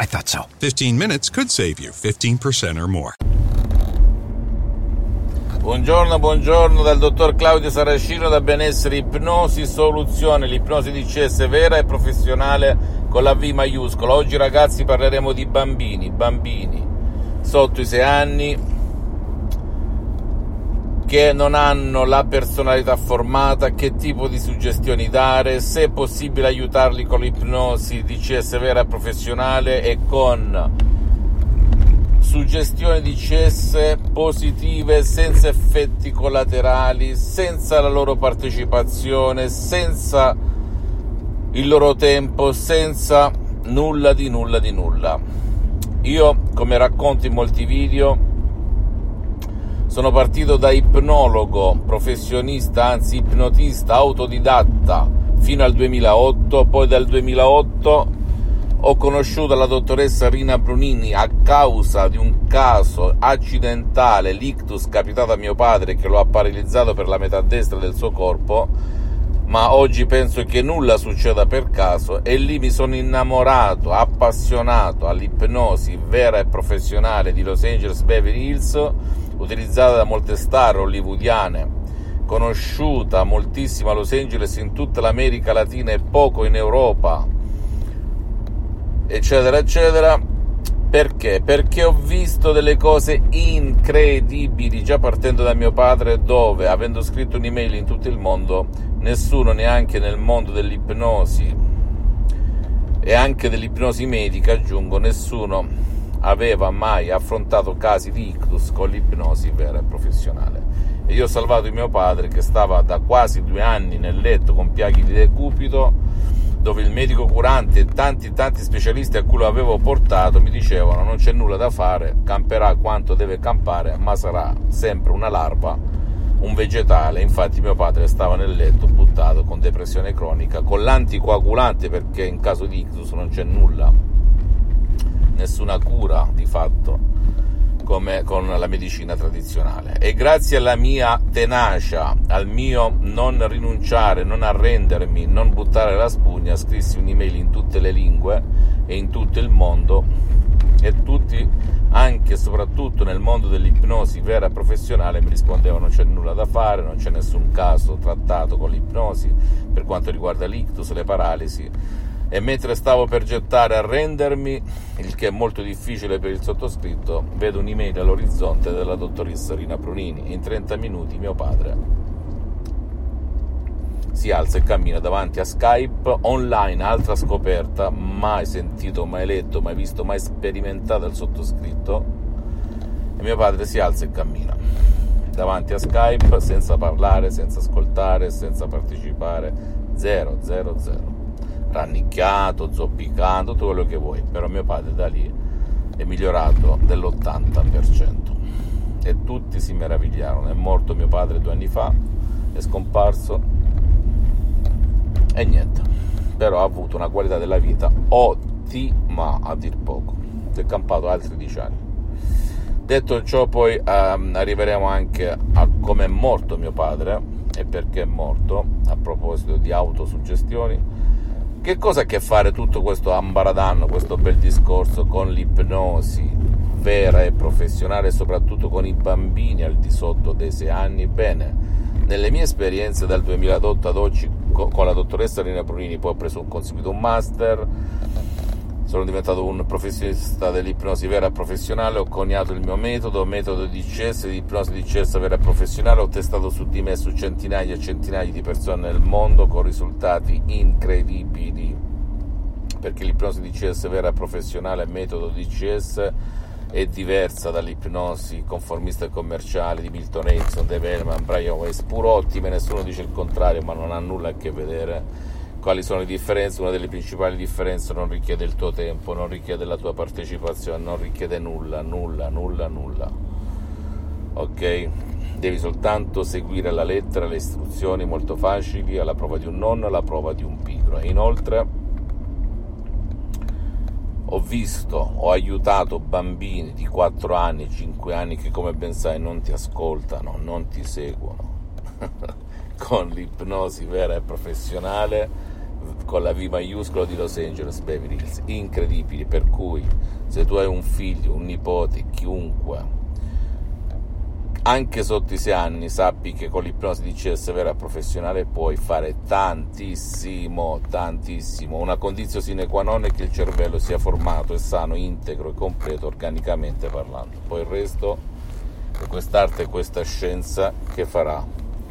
I thought so. 15 minutes could save you 15% or more. Buongiorno, buongiorno dal dottor Claudio Saracino da Benessere Ipnosi Soluzione, l'ipnosi di CS vera e professionale con la V maiuscola. Oggi ragazzi parleremo di bambini, bambini sotto i 6 anni che non hanno la personalità formata, che tipo di suggestioni dare, se è possibile aiutarli con l'ipnosi di CS vera e professionale e con suggestioni di CS positive senza effetti collaterali, senza la loro partecipazione, senza il loro tempo, senza nulla di nulla di nulla. Io, come racconto in molti video, sono partito da ipnologo, professionista, anzi ipnotista, autodidatta fino al 2008, poi dal 2008 ho conosciuto la dottoressa Rina Brunini a causa di un caso accidentale, l'ictus capitato a mio padre che lo ha paralizzato per la metà destra del suo corpo, ma oggi penso che nulla succeda per caso e lì mi sono innamorato, appassionato all'ipnosi vera e professionale di Los Angeles Beverly Hills, utilizzata da molte star hollywoodiane, conosciuta moltissimo a Los Angeles in tutta l'America Latina e poco in Europa eccetera eccetera perché? Perché ho visto delle cose incredibili già partendo da mio padre dove avendo scritto un'email in tutto il mondo nessuno neanche nel mondo dell'ipnosi e anche dell'ipnosi medica aggiungo nessuno aveva mai affrontato casi di ictus con l'ipnosi vera e professionale e io ho salvato mio padre che stava da quasi due anni nel letto con piaghe di decupito dove il medico curante e tanti tanti specialisti a cui lo avevo portato mi dicevano non c'è nulla da fare, camperà quanto deve campare, ma sarà sempre una larva, un vegetale. Infatti mio padre stava nel letto buttato con depressione cronica, con l'anticoagulante perché in caso di ictus non c'è nulla, nessuna cura di fatto come con la medicina tradizionale. E grazie alla mia tenacia, al mio non rinunciare, non arrendermi, non buttare la spugna, scrissi un'email in tutte le lingue e in tutto il mondo e tutti, anche e soprattutto nel mondo dell'ipnosi vera e professionale, mi rispondevano non c'è nulla da fare, non c'è nessun caso trattato con l'ipnosi per quanto riguarda l'ictus, le paralisi e mentre stavo per gettare a rendermi, il che è molto difficile per il sottoscritto, vedo un'email all'orizzonte della dottoressa Rina Brunini. In 30 minuti mio padre si alza e cammina davanti a Skype online, altra scoperta, mai sentito, mai letto, mai visto, mai sperimentato il sottoscritto. E mio padre si alza e cammina davanti a Skype senza parlare, senza ascoltare, senza partecipare, zero, zero, zero rannicchiato, zoppicato, tutto quello che vuoi, però mio padre da lì è migliorato dell'80% e tutti si meravigliarono. È morto mio padre due anni fa, è scomparso e niente, però ha avuto una qualità della vita ottima a dir poco, si è campato altri dieci anni. Detto ciò, poi ehm, arriveremo anche a come è morto mio padre e perché è morto, a proposito di autosuggestioni che cosa ha a che fare tutto questo ambaradanno, questo bel discorso con l'ipnosi vera e professionale, soprattutto con i bambini al di sotto dei 6 anni? Bene, nelle mie esperienze dal 2008 ad oggi con la dottoressa Rina Brunini, poi ho preso un conseguito un master, sono diventato un professionista dell'ipnosi vera professionale, ho coniato il mio metodo, metodo di CS, di ipnosi di CS vera professionale, ho testato su di me su centinaia e centinaia di persone nel mondo con risultati incredibili, perché l'ipnosi di CS vera professionale, metodo di CS, è diversa dall'ipnosi conformista e commerciale di Milton Erickson, Dave Hellman, Brian Weiss, pur ottime, nessuno dice il contrario, ma non ha nulla a che vedere quali sono le differenze? Una delle principali differenze non richiede il tuo tempo, non richiede la tua partecipazione, non richiede nulla, nulla, nulla, nulla. Ok? Devi soltanto seguire alla lettera le istruzioni molto facili alla prova di un nonno, alla prova di un pigro. Inoltre ho visto, ho aiutato bambini di 4 anni, 5 anni che come ben sai non ti ascoltano, non ti seguono, con l'ipnosi vera e professionale, con la V maiuscola di Los Angeles Beverly Hills, incredibili, per cui se tu hai un figlio, un nipote, chiunque, anche sotto i 6 anni sappi che con l'ipnosi di CS vera professionale puoi fare tantissimo, tantissimo. Una condizione sine qua non è che il cervello sia formato e sano, integro e completo organicamente parlando. Poi il resto è quest'arte e questa scienza che farà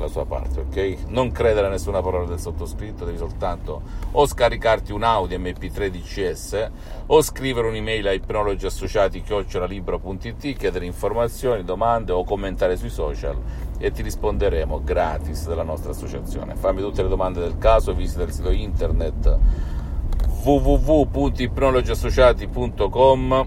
la sua parte, ok? Non credere a nessuna parola del sottoscritto, devi soltanto o scaricarti un audio MP3 DCS o scrivere un'email a ipnologiassociati.it, chiedere informazioni, domande o commentare sui social e ti risponderemo gratis della nostra associazione. Fammi tutte le domande del caso, visita il sito internet www.ipnologiassociati.com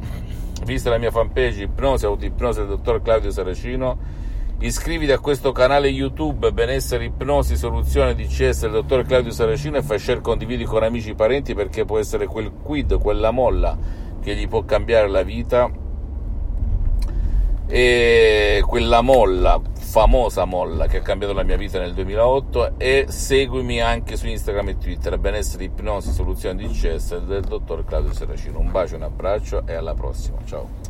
visita la mia fanpage Ipnosi Autoipnosi del dottor Claudio Saracino Iscriviti a questo canale YouTube Benessere Ipnosi Soluzione DCS del dottor Claudio Saracino e fai share condividi con amici e parenti perché può essere quel quid, quella molla che gli può cambiare la vita e quella molla, famosa molla che ha cambiato la mia vita nel 2008 e seguimi anche su Instagram e Twitter Benessere Ipnosi Soluzione DCS del dottor Claudio Saracino. Un bacio, un abbraccio e alla prossima. Ciao.